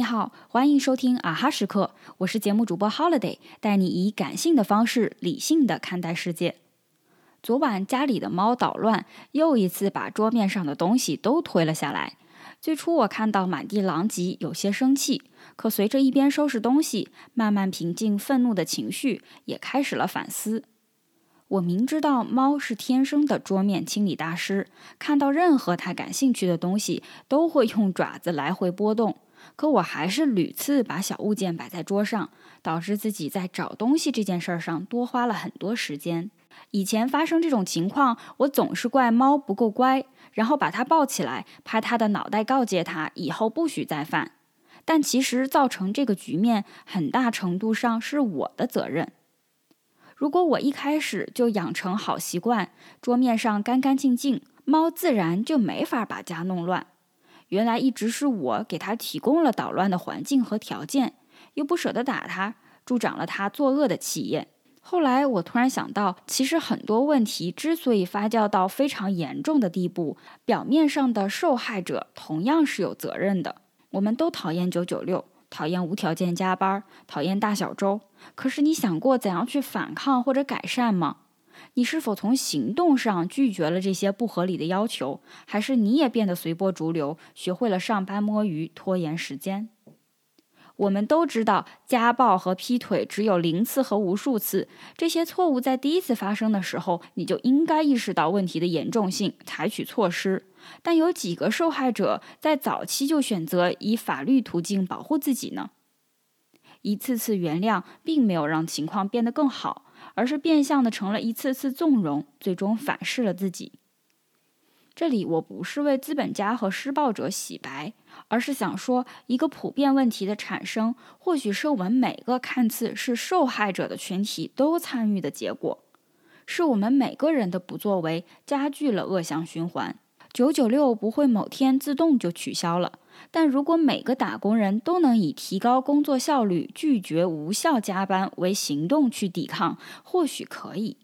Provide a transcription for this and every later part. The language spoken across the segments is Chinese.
你好，欢迎收听啊哈时刻，我是节目主播 Holiday，带你以感性的方式理性的看待世界。昨晚家里的猫捣乱，又一次把桌面上的东西都推了下来。最初我看到满地狼藉，有些生气，可随着一边收拾东西，慢慢平静愤怒的情绪，也开始了反思。我明知道猫是天生的桌面清理大师，看到任何它感兴趣的东西，都会用爪子来回拨动。可我还是屡次把小物件摆在桌上，导致自己在找东西这件事儿上多花了很多时间。以前发生这种情况，我总是怪猫不够乖，然后把它抱起来，拍它的脑袋，告诫它以后不许再犯。但其实造成这个局面，很大程度上是我的责任。如果我一开始就养成好习惯，桌面上干干净净，猫自然就没法把家弄乱。原来一直是我给他提供了捣乱的环境和条件，又不舍得打他，助长了他作恶的气焰。后来我突然想到，其实很多问题之所以发酵到非常严重的地步，表面上的受害者同样是有责任的。我们都讨厌九九六，讨厌无条件加班，讨厌大小周。可是你想过怎样去反抗或者改善吗？你是否从行动上拒绝了这些不合理的要求，还是你也变得随波逐流，学会了上班摸鱼、拖延时间？我们都知道，家暴和劈腿只有零次和无数次。这些错误在第一次发生的时候，你就应该意识到问题的严重性，采取措施。但有几个受害者在早期就选择以法律途径保护自己呢？一次次原谅，并没有让情况变得更好。而是变相的成了一次次纵容，最终反噬了自己。这里我不是为资本家和施暴者洗白，而是想说，一个普遍问题的产生，或许是我们每个看似是受害者的群体都参与的结果，是我们每个人的不作为加剧了恶性循环。九九六不会某天自动就取消了。但如果每个打工人都能以提高工作效率、拒绝无效加班为行动去抵抗，或许可以。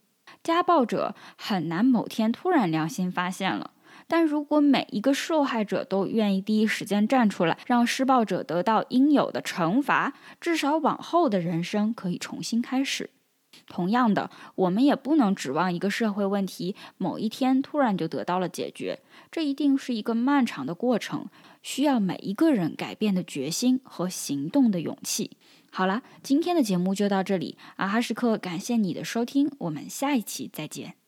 家暴者很难某天突然良心发现了，但如果每一个受害者都愿意第一时间站出来，让施暴者得到应有的惩罚，至少往后的人生可以重新开始。同样的，我们也不能指望一个社会问题某一天突然就得到了解决，这一定是一个漫长的过程。需要每一个人改变的决心和行动的勇气。好了，今天的节目就到这里，阿哈时刻感谢你的收听，我们下一期再见。